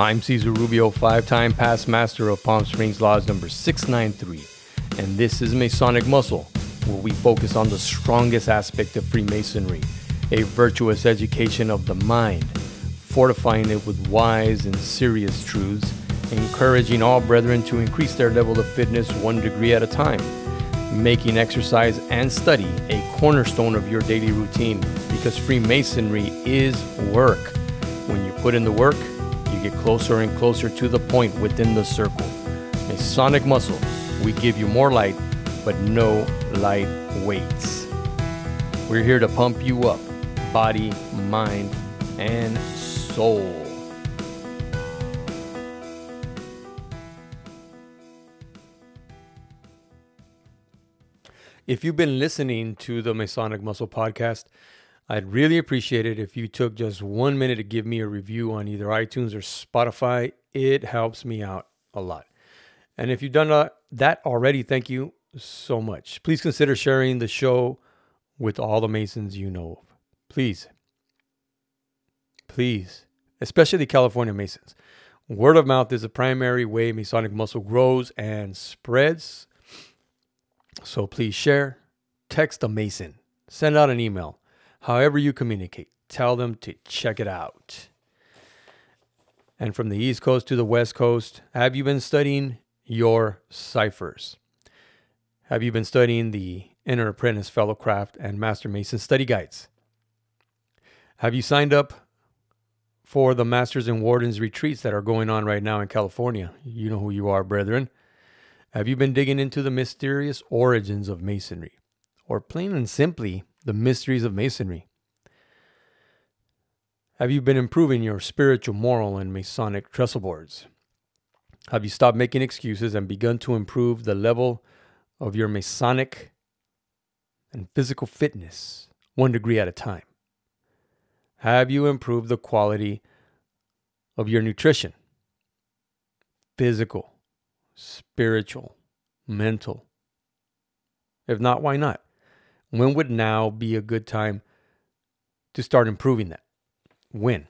I'm Cesar Rubio, five time past master of Palm Springs Lodge number 693, and this is Masonic Muscle, where we focus on the strongest aspect of Freemasonry a virtuous education of the mind, fortifying it with wise and serious truths, encouraging all brethren to increase their level of fitness one degree at a time, making exercise and study a cornerstone of your daily routine because Freemasonry is work. When you put in the work, get closer and closer to the point within the circle. Masonic muscle, we give you more light, but no light weights. We're here to pump you up, body, mind, and soul. If you've been listening to the Masonic Muscle podcast, I'd really appreciate it if you took just one minute to give me a review on either iTunes or Spotify. It helps me out a lot. And if you've done uh, that already, thank you so much. Please consider sharing the show with all the Masons you know of. Please. Please. Especially the California Masons. Word of mouth is the primary way Masonic muscle grows and spreads. So please share, text a Mason, send out an email. However, you communicate, tell them to check it out. And from the East Coast to the West Coast, have you been studying your ciphers? Have you been studying the Entered Apprentice Fellowcraft and Master Mason study guides? Have you signed up for the Masters and Wardens retreats that are going on right now in California? You know who you are, brethren. Have you been digging into the mysterious origins of Masonry? Or plain and simply, the mysteries of Masonry? Have you been improving your spiritual, moral, and Masonic trestle boards? Have you stopped making excuses and begun to improve the level of your Masonic and physical fitness one degree at a time? Have you improved the quality of your nutrition? Physical, spiritual, mental? If not, why not? When would now be a good time to start improving that? When?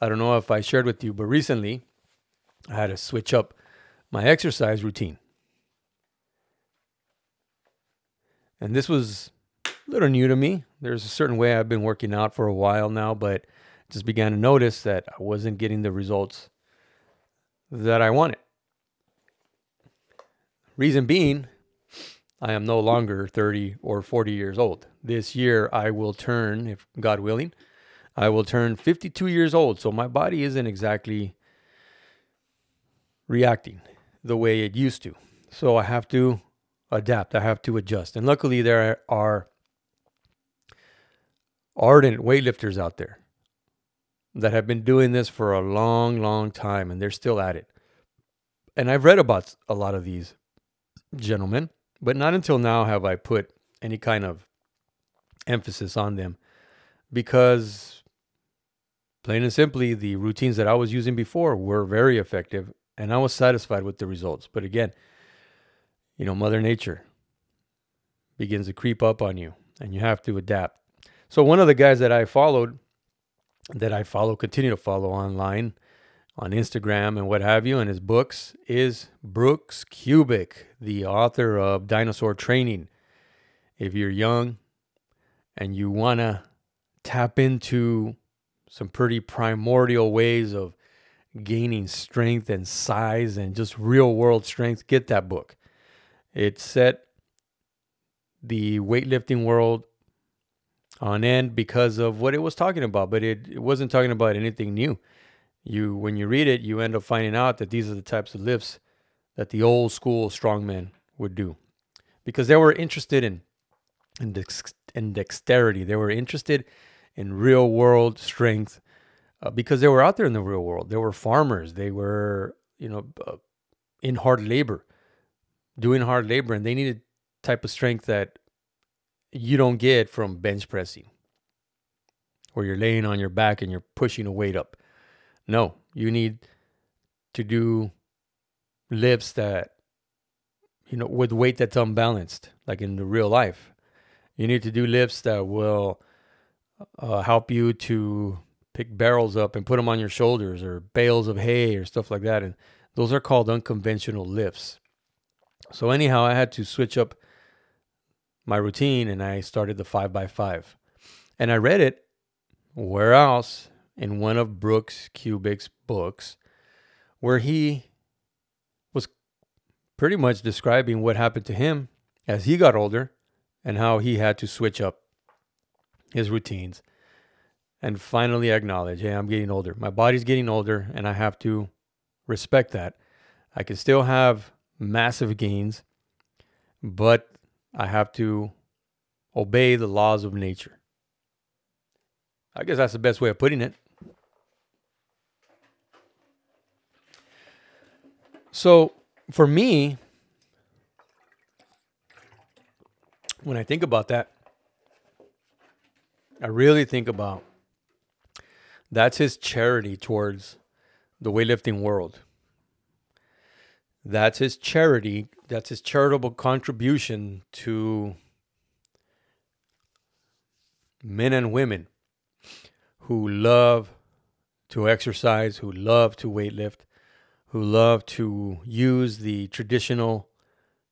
I don't know if I shared with you, but recently I had to switch up my exercise routine. And this was a little new to me. There's a certain way I've been working out for a while now, but just began to notice that I wasn't getting the results that I wanted. Reason being, I am no longer 30 or 40 years old. This year, I will turn, if God willing, I will turn 52 years old. So my body isn't exactly reacting the way it used to. So I have to adapt, I have to adjust. And luckily, there are ardent weightlifters out there that have been doing this for a long, long time and they're still at it. And I've read about a lot of these gentlemen but not until now have I put any kind of emphasis on them because, plain and simply, the routines that I was using before were very effective and I was satisfied with the results. But again, you know, Mother Nature begins to creep up on you and you have to adapt. So, one of the guys that I followed, that I follow, continue to follow online, on Instagram and what have you, and his books is Brooks Kubik, the author of Dinosaur Training. If you're young and you want to tap into some pretty primordial ways of gaining strength and size and just real world strength, get that book. It set the weightlifting world on end because of what it was talking about, but it, it wasn't talking about anything new you when you read it, you end up finding out that these are the types of lifts that the old school strongmen would do, because they were interested in in, dex- in dexterity. They were interested in real world strength uh, because they were out there in the real world. They were farmers. They were you know uh, in hard labor, doing hard labor, and they needed type of strength that you don't get from bench pressing, where you're laying on your back and you're pushing a weight up. No, you need to do lifts that, you know, with weight that's unbalanced, like in the real life. You need to do lifts that will uh, help you to pick barrels up and put them on your shoulders or bales of hay or stuff like that. And those are called unconventional lifts. So, anyhow, I had to switch up my routine and I started the 5 by 5 And I read it where else in one of Brooks Kubik's books where he was pretty much describing what happened to him as he got older and how he had to switch up his routines and finally acknowledge, hey, I'm getting older. My body's getting older and I have to respect that. I can still have massive gains, but I have to obey the laws of nature. I guess that's the best way of putting it. So for me, when I think about that, I really think about that's his charity towards the weightlifting world. That's his charity, that's his charitable contribution to men and women who love to exercise, who love to weightlift, who love to use the traditional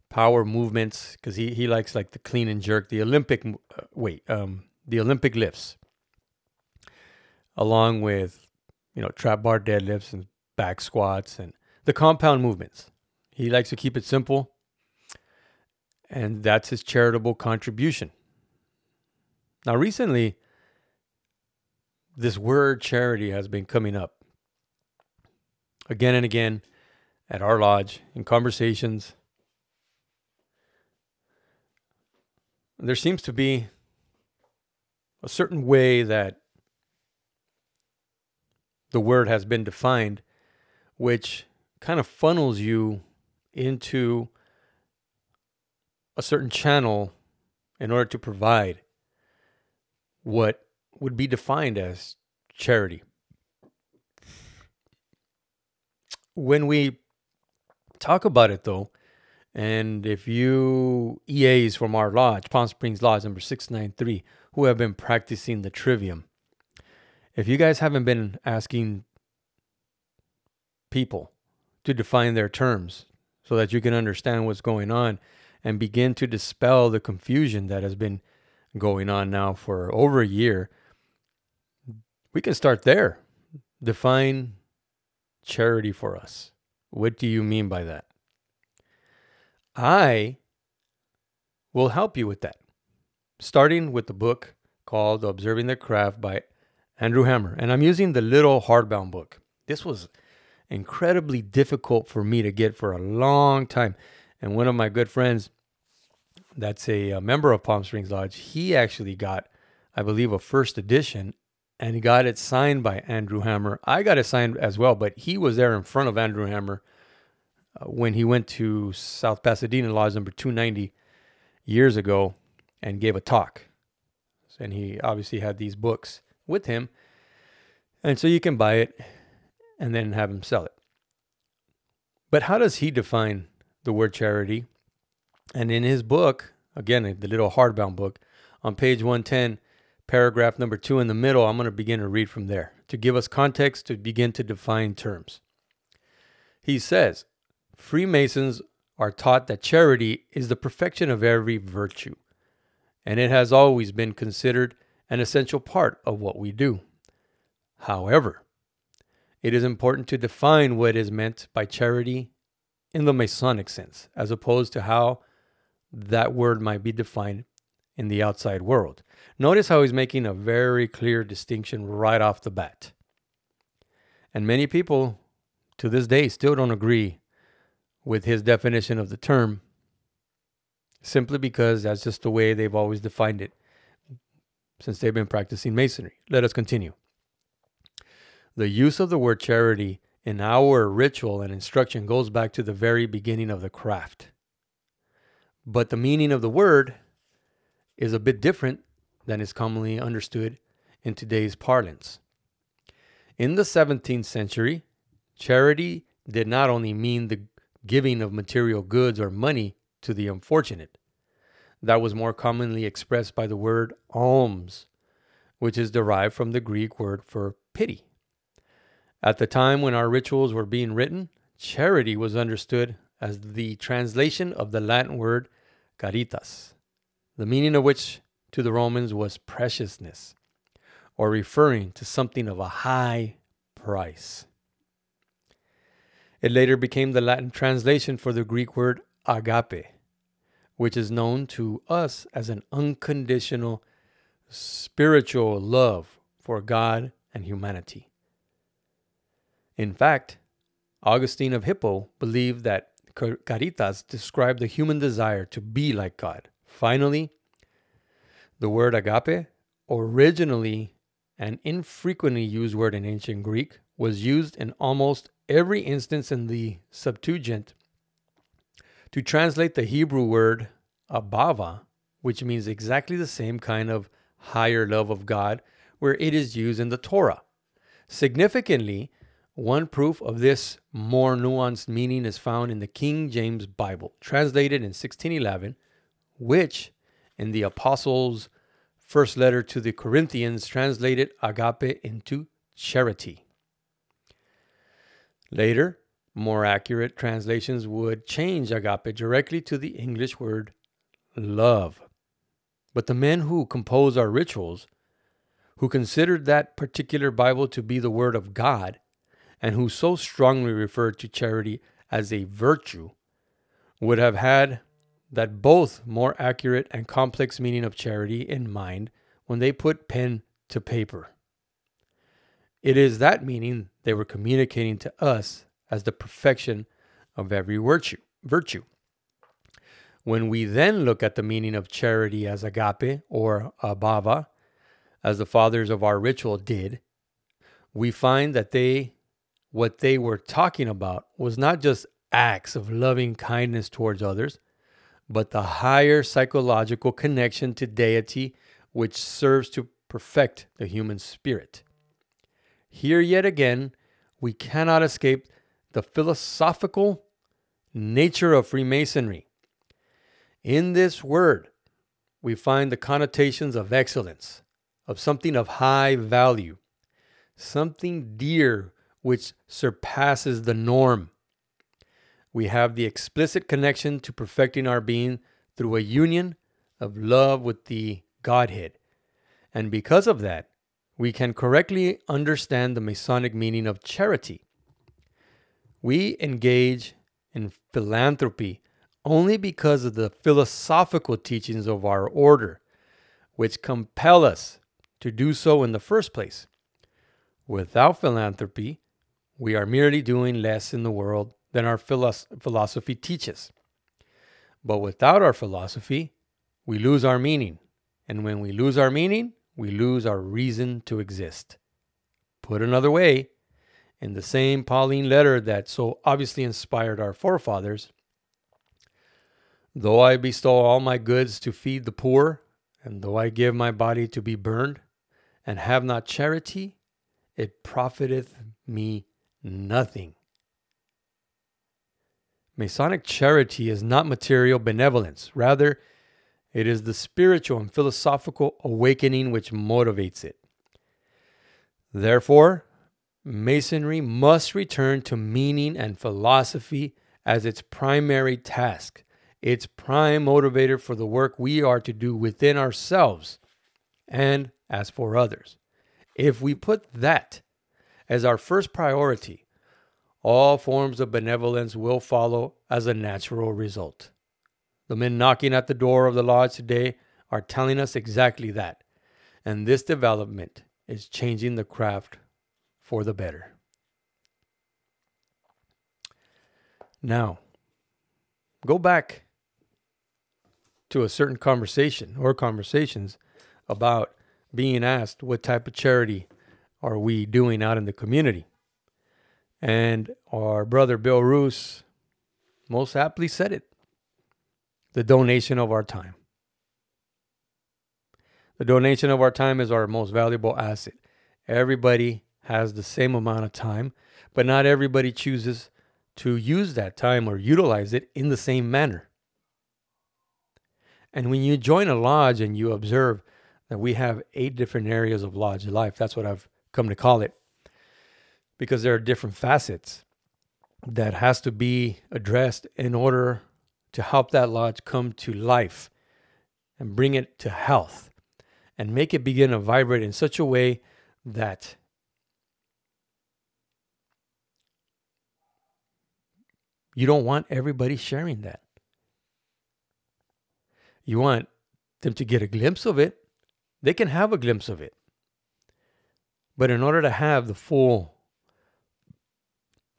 power movements because he, he likes like the clean and jerk, the Olympic uh, wait, um, the Olympic lifts, along with you know trap bar deadlifts and back squats and the compound movements. He likes to keep it simple, and that's his charitable contribution. Now, recently, this word charity has been coming up again and again at our lodge in conversations. There seems to be a certain way that the word has been defined, which kind of funnels you into a certain channel in order to provide what would be defined as charity. When we talk about it, though, and if you EAs from our lodge, Palm Springs Lodge number 693, who have been practicing the trivium, if you guys haven't been asking people to define their terms so that you can understand what's going on and begin to dispel the confusion that has been going on now for over a year, we can start there. Define charity for us. What do you mean by that? I will help you with that, starting with the book called Observing the Craft by Andrew Hammer. And I'm using the little hardbound book. This was incredibly difficult for me to get for a long time. And one of my good friends, that's a, a member of Palm Springs Lodge, he actually got, I believe, a first edition and he got it signed by Andrew Hammer. I got it signed as well, but he was there in front of Andrew Hammer uh, when he went to South Pasadena Lodge number 290 years ago and gave a talk. And he obviously had these books with him. And so you can buy it and then have him sell it. But how does he define the word charity? And in his book, again, the little hardbound book, on page 110, paragraph number two in the middle, I'm going to begin to read from there to give us context to begin to define terms. He says, Freemasons are taught that charity is the perfection of every virtue, and it has always been considered an essential part of what we do. However, it is important to define what is meant by charity in the Masonic sense, as opposed to how that word might be defined in the outside world. Notice how he's making a very clear distinction right off the bat. And many people to this day still don't agree with his definition of the term simply because that's just the way they've always defined it since they've been practicing masonry. Let us continue. The use of the word charity in our ritual and instruction goes back to the very beginning of the craft. But the meaning of the word is a bit different than is commonly understood in today's parlance. In the 17th century, charity did not only mean the giving of material goods or money to the unfortunate. That was more commonly expressed by the word alms, which is derived from the Greek word for pity. At the time when our rituals were being written, charity was understood as the translation of the Latin word caritas, the meaning of which to the Romans was preciousness, or referring to something of a high price. It later became the Latin translation for the Greek word agape, which is known to us as an unconditional spiritual love for God and humanity. In fact, Augustine of Hippo believed that caritas described the human desire to be like God. Finally, the word agape, originally an infrequently used word in ancient Greek, was used in almost every instance in the Septuagint to translate the Hebrew word ahava, which means exactly the same kind of higher love of God, where it is used in the Torah. Significantly, one proof of this more nuanced meaning is found in the King James Bible, translated in 1611, which in the Apostles' first letter to the Corinthians translated agape into charity. Later, more accurate translations would change agape directly to the English word love. But the men who compose our rituals, who considered that particular Bible to be the Word of God, and who so strongly referred to charity as a virtue, would have had that both more accurate and complex meaning of charity in mind when they put pen to paper. It is that meaning they were communicating to us as the perfection of every virtue. virtue. When we then look at the meaning of charity as agape or ahava, as the fathers of our ritual did, we find that they what they were talking about was not just acts of loving kindness towards others, but the higher psychological connection to deity which serves to perfect the human spirit. Here, yet again, we cannot escape the philosophical nature of Freemasonry. In this word, we find the connotations of excellence, of something of high value, something dear which surpasses the norm. We have the explicit connection to perfecting our being through a union of love with the Godhead. And because of that, we can correctly understand the Masonic meaning of charity. We engage in philanthropy only because of the philosophical teachings of our order, which compel us to do so in the first place. Without philanthropy, we are merely doing less in the world than our philosophy teaches. But without our philosophy, we lose our meaning. And when we lose our meaning, we lose our reason to exist. Put another way, in the same Pauline letter that so obviously inspired our forefathers, Though I bestow all my goods to feed the poor, and though I give my body to be burned, and have not charity, it profiteth me nothing. Masonic charity is not material benevolence. Rather, it is the spiritual and philosophical awakening which motivates it. Therefore, Masonry must return to meaning and philosophy as its primary task its prime motivator for the work we are to do within ourselves and as for others. If we put that as our first priority, all forms of benevolence will follow as a natural result. The men knocking at the door of the lodge today are telling us exactly that. And this development is changing the craft for the better. Now, go back to a certain conversation or conversations about being asked what type of charity are we doing out in the community. And our brother Bill Roos most aptly said it the donation of our time. The donation of our time is our most valuable asset. Everybody has the same amount of time, but not everybody chooses to use that time or utilize it in the same manner. And when you join a lodge and you observe that we have eight different areas of lodge life, that's what I've come to call it. Because there are different facets that has to be addressed in order to help that lodge come to life and bring it to health and make it begin to vibrate in such a way that you don't want everybody sharing that. You want them to get a glimpse of it. They can have a glimpse of it. But in order to have the full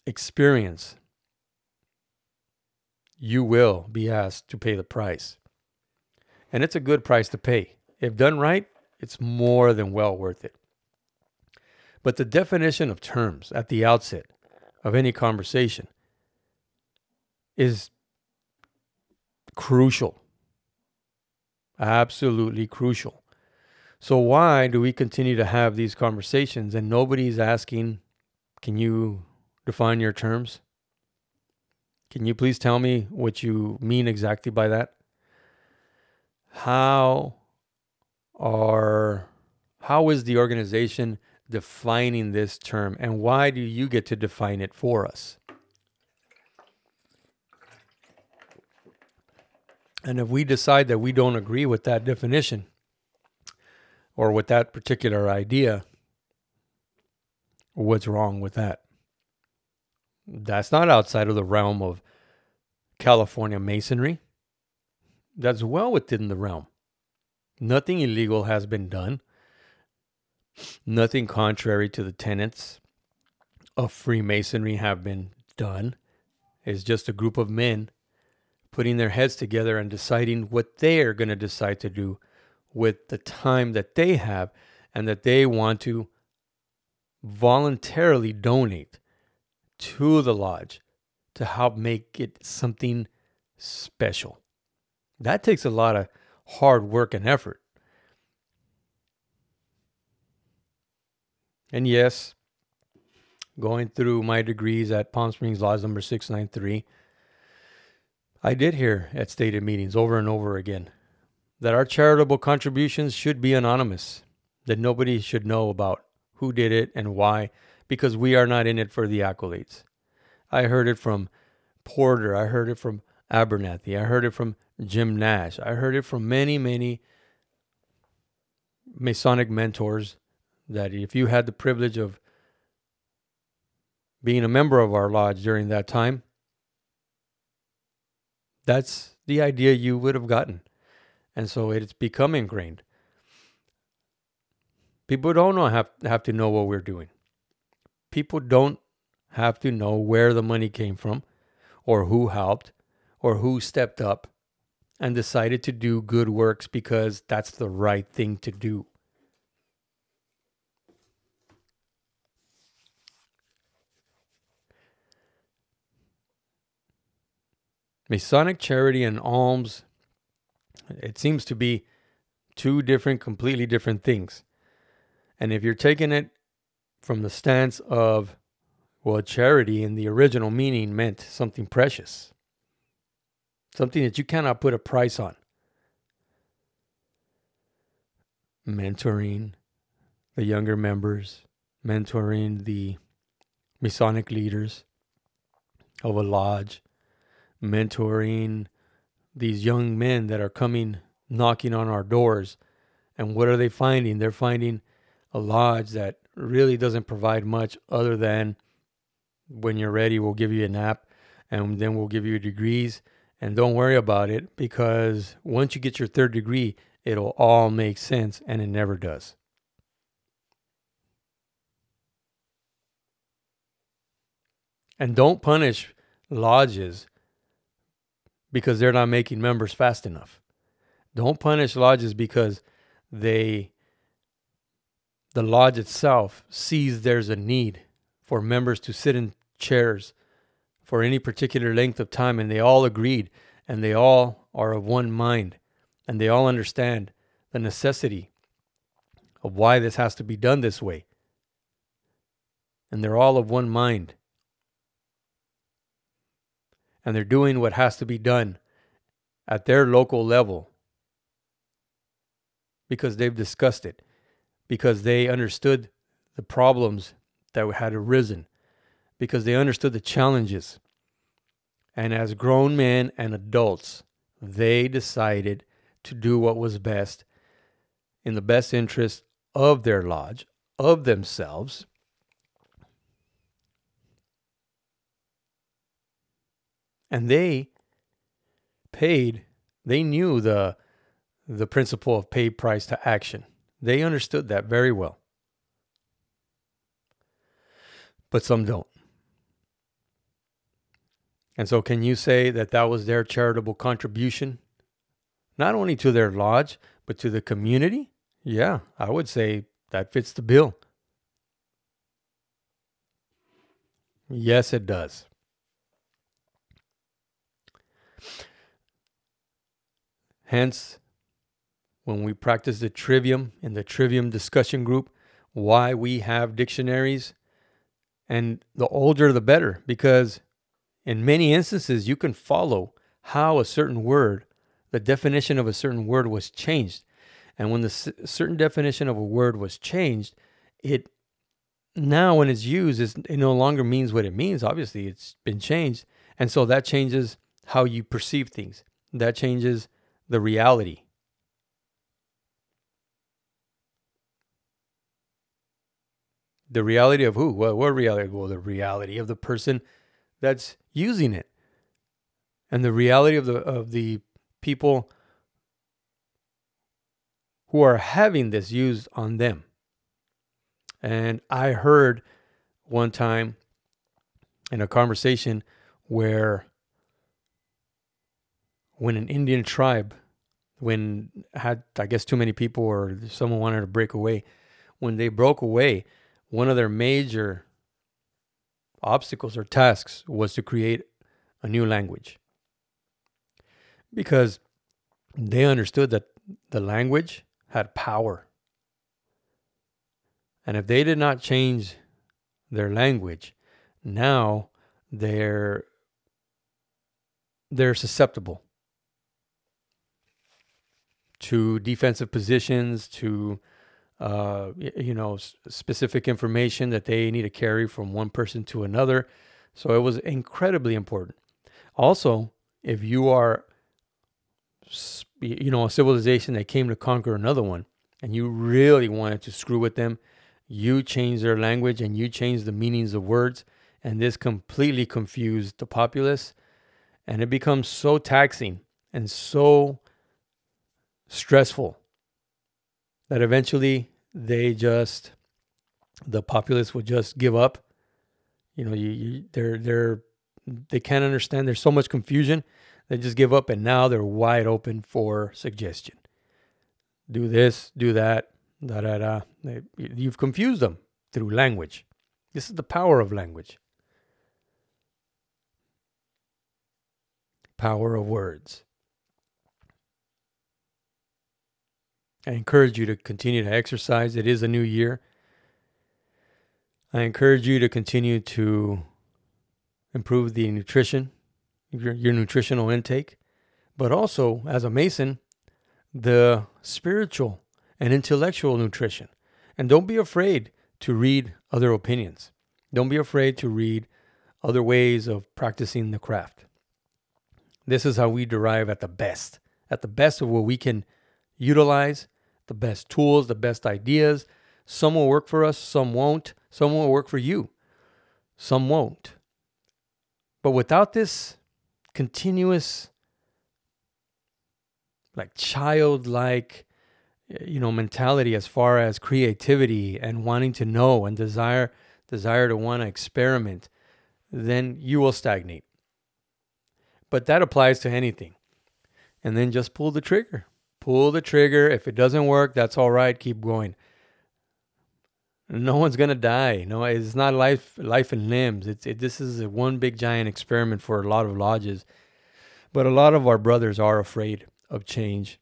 experience, you will be asked to pay the price. And it's a good price to pay. If done right, it's more than well worth it. But the definition of terms at the outset of any conversation is crucial. Absolutely crucial. So, why do we continue to have these conversations and nobody's asking, Can you define your terms? Can you please tell me what you mean exactly by that? How are how is the organization defining this term and why do you get to define it for us? And if we decide that we don't agree with that definition or with that particular idea, what's wrong with that? That's not outside of the realm of California masonry. That's well within the realm. Nothing illegal has been done. Nothing contrary to the tenets of Freemasonry have been done. It's just a group of men putting their heads together and deciding what they are going to decide to do with the time that they have and that they want to voluntarily donate to the lodge to help make it something special. That takes a lot of hard work and effort. And yes, going through my degrees at Palm Springs Lodge number 693, I did hear at stated meetings over and over again that our charitable contributions should be anonymous, that nobody should know about who did it and why, because we are not in it for the accolades. I heard it from Porter, I heard it from Abernathy, I heard it from Jim Nash, I heard it from many, many Masonic mentors that if you had the privilege of being a member of our lodge during that time, that's the idea you would have gotten. And so it's become ingrained. People don't have, have to know what we're doing. People don't have to know where the money came from or who helped or who stepped up and decided to do good works because that's the right thing to do. Masonic charity and alms, it seems to be two different, completely different things. And if you're taking it from the stance of, well, charity in the original meaning meant something precious, something that you cannot put a price on. Mentoring the younger members, mentoring the Masonic leaders of a lodge, mentoring these young men that are coming knocking on our doors. And what are they finding? They're finding a lodge that really doesn't provide much other than when you're ready, we'll give you a nap and then we'll give you degrees. And don't worry about it because once you get your third degree, it'll all make sense and it never does. And don't punish lodges because they're not making members fast enough. Don't punish lodges because they the lodge itself sees there's a need for members to sit in chairs for any particular length of time and they all agreed and they all are of one mind and they all understand the necessity of why this has to be done this way. And they're all of one mind and they're doing what has to be done at their local level because they've discussed it, because they understood the problems that had arisen because they understood the challenges. And as grown men and adults, they decided to do what was best in the best interest of their lodge, of themselves. And they paid, they knew the, the principle of pay price to action. They understood that very well. But some don't. And so, can you say that that was their charitable contribution, not only to their lodge, but to the community? Yeah, I would say that fits the bill. Yes, it does. Hence, when we practice the trivium in the trivium discussion group, why we have dictionaries, and the older the better, because in many instances, you can follow how a certain word, the definition of a certain word was changed. And when the certain definition of a word was changed, it now when it's used, it no longer means what it means. Obviously, it's been changed. And so that changes how you perceive things. That changes the reality. The reality of who? Well, what reality? Well, the reality of the person that's using it. And the reality of the of the people who are having this used on them. And I heard one time in a conversation where when an Indian tribe, when had I guess too many people or someone wanted to break away, when they broke away, one of their major obstacles or tasks was to create a new language. Because they understood that the language had power. And if they did not change their language, now they're they're susceptible to defensive positions, to uh, you know, specific information that they need to carry from one person to another. So it was incredibly important. Also, if you are, you know, a civilization that came to conquer another one, and you really wanted to screw with them, you change their language and you change the meanings of words, and this completely confused the populace, and it becomes so taxing and so stressful that eventually they just the populace will just give up. You know, you, you they're they're they can't understand. There's so much confusion. They just give up, and now they're wide open for suggestion. Do this, do that, da da da. You've confused them through language. This is the power of language. Power of words. I encourage you to continue to exercise. It is a new year. I encourage you to continue to improve the nutrition, your, your nutritional intake, but also as a Mason, the spiritual and intellectual nutrition. And don't be afraid to read other opinions. Don't be afraid to read other ways of practicing the craft. This is how we derive at the best, at the best of what we can utilize the best tools, the best ideas. Some will work for us, some won't. Some will work for you, some won't. But without this continuous, like childlike, you know, mentality as far as creativity and wanting to know and desire desire to want to experiment, then you will stagnate. But that applies to anything. And then just pull the trigger pull the trigger. If it doesn't work, that's all right. Keep going. No one's gonna die. No, it's not life, life and limbs. It's it, this is one big giant experiment for a lot of lodges, but a lot of our brothers are afraid of change.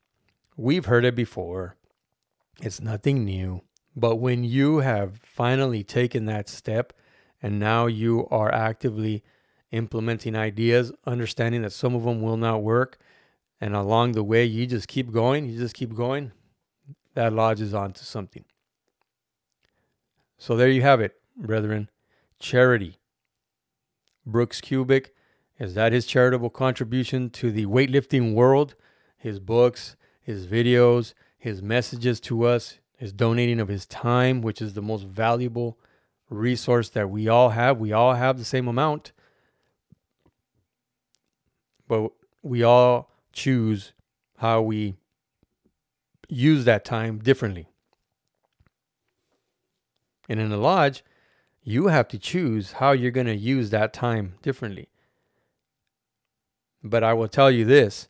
We've heard it before. It's nothing new. But when you have finally taken that step, and now you are actively implementing ideas, understanding that some of them will not work, and along the way you just keep going, you just keep going, that lodges onto something. So there you have it. brethren, charity. Brooks Kubik, is that his charitable contribution to the weightlifting world? His books, his videos, his messages to us, his donating of his time, which is the most valuable resource that we all have. We all have the same amount, but we all choose how we use that time differently. And in the lodge, you have to choose how you're going to use that time differently. But I will tell you this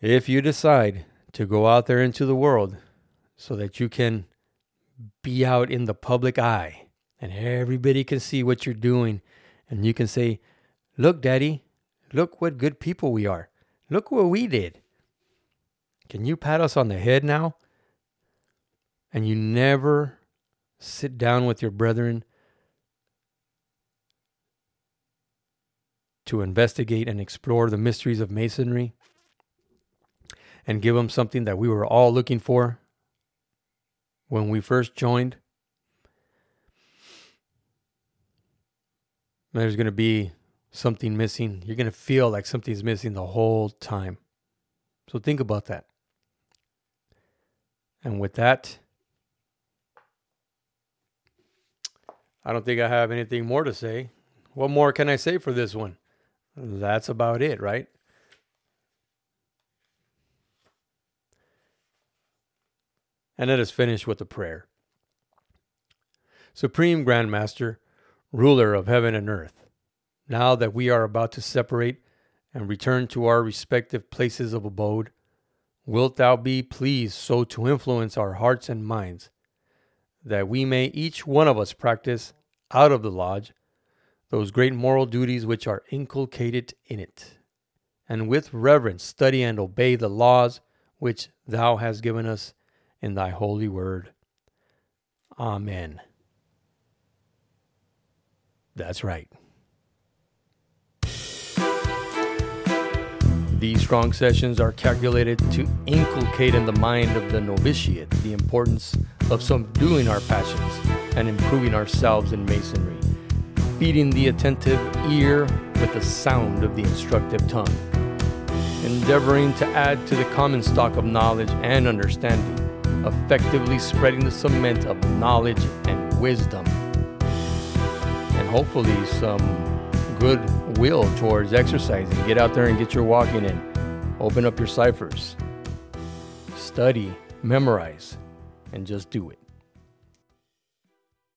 if you decide to go out there into the world so that you can be out in the public eye and everybody can see what you're doing, and you can say, Look, Daddy, look what good people we are. Look what we did. Can you pat us on the head now? And you never sit down with your brethren to investigate and explore the mysteries of Masonry and give them something that we were all looking for when we first joined. There's going to be something missing. You're going to feel like something's missing the whole time. So think about that. And with that, I don't think I have anything more to say. What more can I say for this one? That's about it, right? And let us finish with a prayer. Supreme Grandmaster, ruler of heaven and earth, now that we are about to separate and return to our respective places of abode, wilt thou be pleased so to influence our hearts and minds that we may each one of us practice out of the lodge those great moral duties which are inculcated in it, and with reverence study and obey the laws which thou hast given us in thy holy word. Amen. That's right. These strong sessions are calculated to inculcate in the mind of the novitiate the importance of subduing our passions and improving ourselves in masonry, feeding the attentive ear with the sound of the instructive tongue, endeavoring to add to the common stock of knowledge and understanding, effectively spreading the cement of knowledge and wisdom, and hopefully some good will towards exercising. Get out there and get your walking in. Open up your ciphers. Study, memorize, and just do it.